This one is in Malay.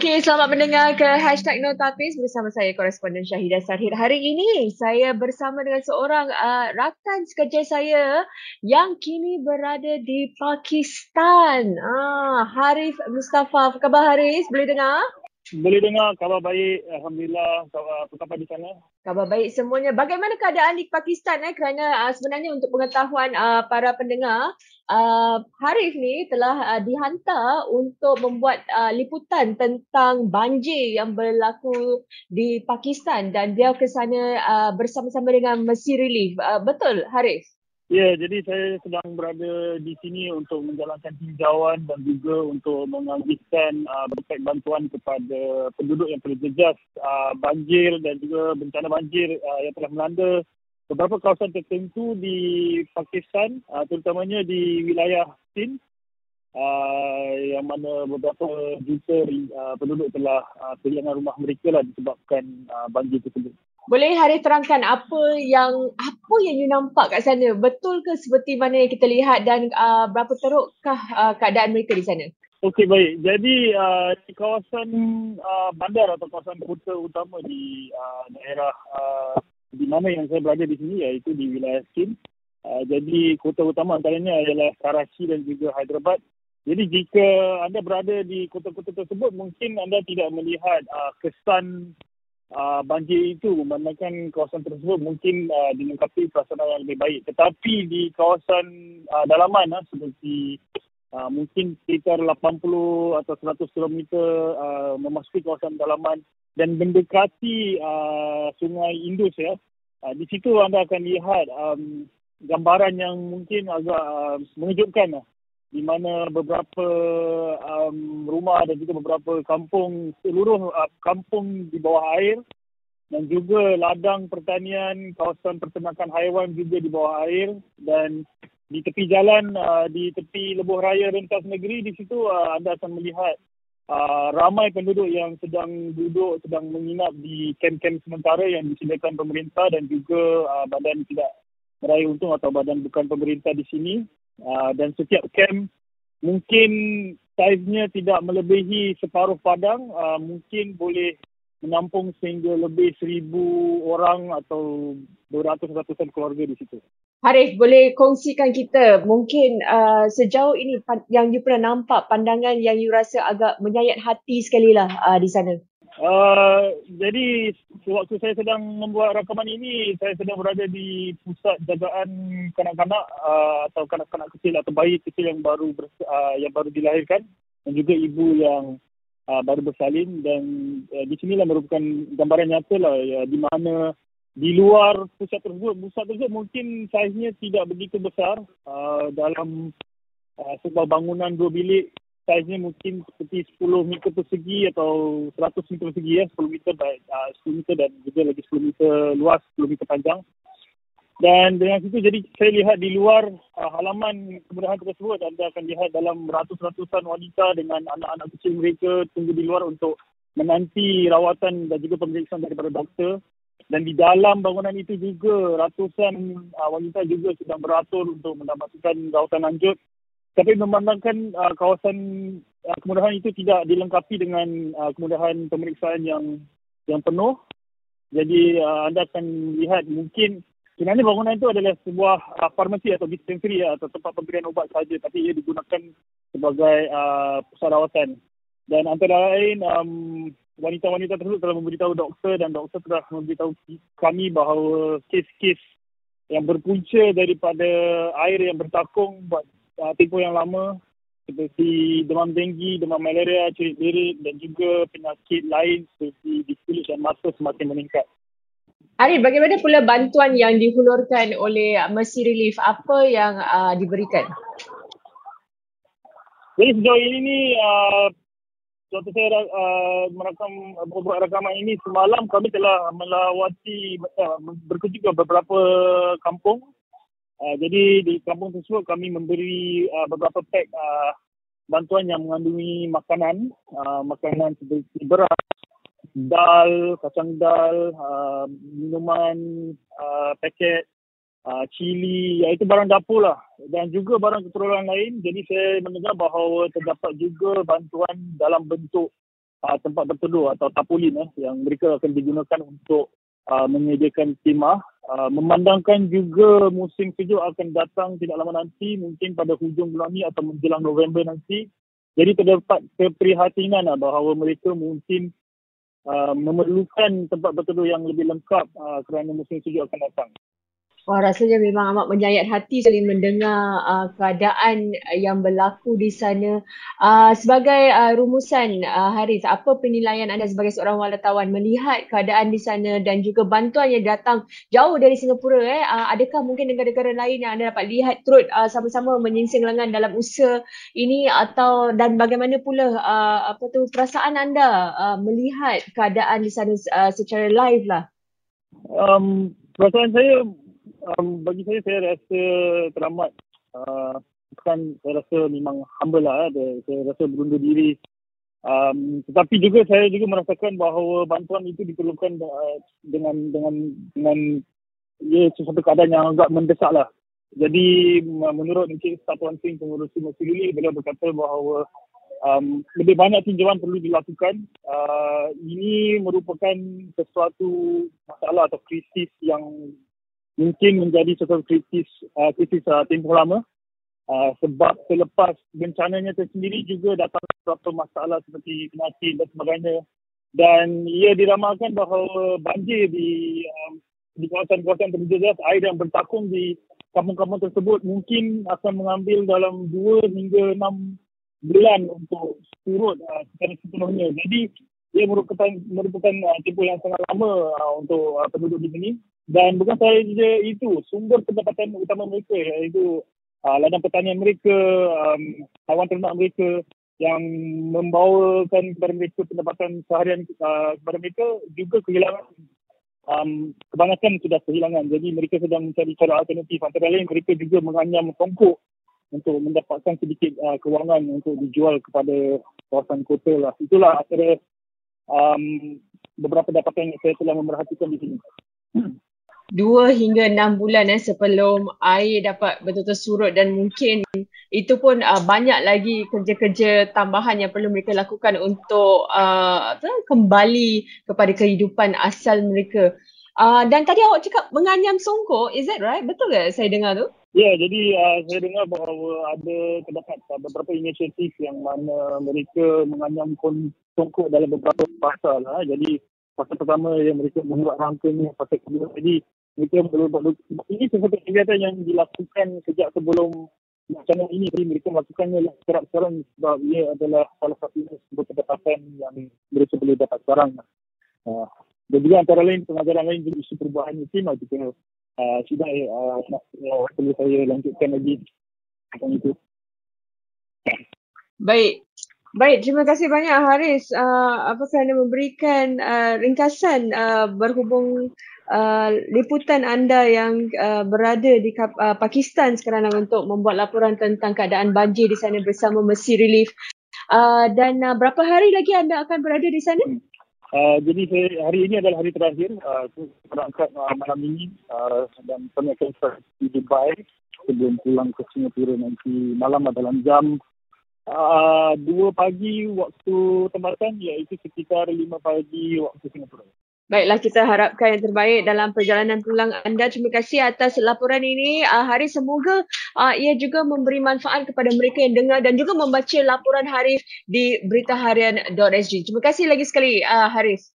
Okey, selamat mendengar ke hashtag Notapis bersama saya koresponden Syahidah Sarhid. Hari ini saya bersama dengan seorang uh, rakan sekerja saya yang kini berada di Pakistan. Ah, Harif Mustafa. Apa khabar Haris? Boleh dengar? Boleh dengar khabar baik. Alhamdulillah. Apa khabar di sana? Khabar baik semuanya. Bagaimana keadaan di Pakistan? Eh? Kerana uh, sebenarnya untuk pengetahuan uh, para pendengar, uh, Harif ni telah uh, dihantar untuk membuat uh, liputan tentang banjir yang berlaku di Pakistan dan dia ke sana uh, bersama-sama dengan Mercy Relief. Uh, betul Harif? Ya, jadi saya sedang berada di sini untuk menjalankan tinjauan dan juga untuk mengambilkan uh, bantuan kepada penduduk yang terjejas uh, banjir dan juga bencana banjir uh, yang telah melanda beberapa kawasan tertentu di Pakistan, terutamanya di wilayah Sindh yang mana beberapa juta penduduk telah kehilangan rumah mereka lah disebabkan banjir tersebut. Boleh hari terangkan apa yang apa yang you nampak kat sana? Betul ke seperti mana yang kita lihat dan uh, berapa terukkah uh, keadaan mereka di sana? Okey baik. Jadi uh, di kawasan uh, bandar atau kawasan kota utama di uh, daerah uh, di mana yang saya berada di sini iaitu di wilayah Skin. Uh, jadi kota utama antaranya adalah Karachi dan juga Hyderabad. Jadi jika anda berada di kota-kota tersebut mungkin anda tidak melihat uh, kesan uh, banjir itu memandangkan kawasan tersebut mungkin uh, dilengkapi prasarana yang lebih baik. Tetapi di kawasan uh, dalaman uh, seperti uh, mungkin sekitar 80 atau 100 km uh, memasuki kawasan dalaman dan mendekati uh, sungai Indus ya. Uh, di situ anda akan lihat um, gambaran yang mungkin agak uh, mengejutkan. Uh di mana beberapa um, rumah dan juga beberapa kampung seluruh uh, kampung di bawah air dan juga ladang pertanian kawasan pertenakan haiwan juga di bawah air dan di tepi jalan uh, di tepi lebuh raya rentas negeri di situ uh, anda akan melihat uh, ramai penduduk yang sedang duduk sedang menginap di kem-kem sementara yang disediakan pemerintah dan juga uh, badan tidak meraih untung atau badan bukan pemerintah di sini Uh, dan setiap camp mungkin saiznya tidak melebihi separuh padang, uh, mungkin boleh menampung sehingga lebih seribu orang atau beratus-ratusan keluarga di situ. Harif, boleh kongsikan kita mungkin uh, sejauh ini yang you pernah nampak pandangan yang you rasa agak menyayat hati sekali lah uh, di sana? Uh, jadi waktu saya sedang membuat rakaman ini, saya sedang berada di pusat jagaan kanak-kanak uh, atau kanak-kanak kecil atau bayi kecil yang baru ber, uh, yang baru dilahirkan dan juga ibu yang uh, baru bersalin. Dan uh, di sinilah merupakan gambaran nyata lah ya, di mana di luar pusat tersebut, pusat tersebut mungkin saiznya tidak begitu besar uh, dalam uh, sebuah bangunan dua bilik saiznya mungkin seperti 10 meter persegi atau 100 meter persegi ya, 10 meter baik, uh, 10 meter dan juga lagi 10 meter luas, 10 meter panjang. Dan dengan situ jadi saya lihat di luar uh, halaman kemudahan tersebut anda akan lihat dalam ratus-ratusan wanita dengan anak-anak kecil mereka tunggu di luar untuk menanti rawatan dan juga pemeriksaan daripada doktor. Dan di dalam bangunan itu juga ratusan uh, wanita juga sedang beratur untuk mendapatkan rawatan lanjut tapi memandangkan uh, kawasan uh, kemudahan itu tidak dilengkapi dengan uh, kemudahan pemeriksaan yang yang penuh. Jadi uh, anda akan lihat mungkin sebenarnya bangunan itu adalah sebuah uh, farmasi atau dispensary ya, atau tempat pemberian ubat saja tapi ia digunakan sebagai uh, pusat rawatan. Dan antara lain um, wanita-wanita tersebut telah memberitahu doktor dan doktor telah memberitahu kami bahawa kes-kes yang berpunca daripada air yang bertakung buat uh, tempoh yang lama seperti demam denggi, demam malaria, cerit berit dan juga penyakit lain seperti difilus dan mata semakin meningkat. Ari, bagaimana pula bantuan yang dihulurkan oleh Mercy Relief? Apa yang uh, diberikan? Jadi sejauh ini ni, uh, waktu saya uh, merakam beberapa rakaman ini semalam kami telah melawati uh, berkunjung ke beberapa kampung Uh, jadi di kampung tersebut kami memberi uh, beberapa pack uh, bantuan yang mengandungi makanan, uh, makanan seperti beras, dal, kacang dal, uh, minuman, uh, paket, uh, cili, iaitu barang dapur lah. Dan juga barang keperluan lain. Jadi saya mendengar bahawa terdapat juga bantuan dalam bentuk uh, tempat berteduh atau tapolin eh, yang mereka akan digunakan untuk uh, menyediakan khemah. Uh, memandangkan juga musim sejuk akan datang tidak lama nanti, mungkin pada hujung bulan ini atau menjelang November nanti. Jadi terdapat keprihatinan lah bahawa mereka mungkin uh, memerlukan tempat berteduh yang lebih lengkap uh, kerana musim sejuk akan datang. Wah rasanya memang amat menyayat hati sekali mendengar uh, keadaan yang berlaku di sana. Uh, sebagai uh, rumusan uh, Haris, apa penilaian anda sebagai seorang wartawan melihat keadaan di sana dan juga bantuan yang datang jauh dari Singapura eh? Uh, adakah mungkin negara-negara lain yang anda dapat lihat turut uh, sama-sama menyingsing lengan dalam usaha ini atau dan bagaimana pula uh, apa tu perasaan anda uh, melihat keadaan di sana uh, secara live lah? Um, perasaan saya um, bagi saya saya rasa teramat uh, bukan saya rasa memang humble lah ada saya rasa berundur diri um, tetapi juga saya juga merasakan bahawa bantuan itu diperlukan uh, dengan dengan dengan ya sesuatu keadaan yang agak mendesak lah jadi menurut Encik Satuan Sing Pengurusi Masjid Lili beliau berkata bahawa um, lebih banyak tinjauan perlu dilakukan. Uh, ini merupakan sesuatu masalah atau krisis yang mungkin menjadi sesuatu kritis uh, kritis uh, tempoh lama. Uh, sebab selepas bencananya tersendiri juga datang beberapa masalah seperti kematian dan sebagainya. Dan ia diramalkan bahawa banjir di um, di kawasan-kawasan terjejas air yang bertakung di kampung-kampung tersebut mungkin akan mengambil dalam 2 hingga 6 bulan untuk surut uh, secara sepenuhnya. Jadi ia merupakan merupakan uh, tempoh yang sangat lama uh, untuk uh, penduduk di sini dan bukan sahaja itu sumber pendapatan utama mereka iaitu uh, ladang pertanian mereka um, hewan ternak mereka yang membawakan kepada mereka pendapatan seharian uh, kepada mereka juga kehilangan um, kebanyakan sudah kehilangan. Jadi mereka sedang mencari cara alternatif. Antara lain mereka juga menganyam kongkok untuk mendapatkan sedikit uh, kewangan untuk dijual kepada kawasan kota lah. Itulah antara um, beberapa dapatan yang saya telah memerhatikan di sini dua hingga enam bulan eh, sebelum air dapat betul-betul surut dan mungkin itu pun uh, banyak lagi kerja-kerja tambahan yang perlu mereka lakukan untuk uh, kembali kepada kehidupan asal mereka. Uh, dan tadi awak cakap menganyam songkok, is that right? Betul ke saya dengar tu? Ya, yeah, jadi uh, saya dengar bahawa ada terdapat uh, beberapa inisiatif yang mana mereka menganyam songkok dalam beberapa pasal. Uh. Jadi pasal pertama yang mereka membuat rangkanya, pasal kedua. Jadi mereka perlu ini sesuatu kegiatan yang dilakukan sejak sebelum bencana ini. Jadi mereka melakukannya sekarang sekarang sebab ia adalah salah satu sebuah pendapatan yang mereka boleh dapat sekarang uh, dan juga antara lain pengajaran lain juga isu perubahan iklim lah jika uh, sudah uh, uh, perlu saya lanjutkan lagi tentang itu. Baik Baik, terima kasih banyak Haris. Uh, apa kerana memberikan uh, ringkasan uh, berhubung uh, liputan anda yang uh, berada di uh, Pakistan sekarang untuk membuat laporan tentang keadaan banjir di sana bersama Mercy Relief. Uh, dan uh, berapa hari lagi anda akan berada di sana? Uh, jadi saya, hari ini adalah hari terakhir. Uh, saya berangkat uh, malam ini uh, dan kami akan di Dubai sebelum pulang ke Singapura nanti malam dalam jam uh, 2 pagi waktu tempatan iaitu sekitar 5 pagi waktu Singapura. Baiklah kita harapkan yang terbaik dalam perjalanan pulang anda. Terima kasih atas laporan ini. Uh, Haris semoga uh, ia juga memberi manfaat kepada mereka yang dengar dan juga membaca laporan Haris di beritaharian.sg. Terima kasih lagi sekali uh, Haris.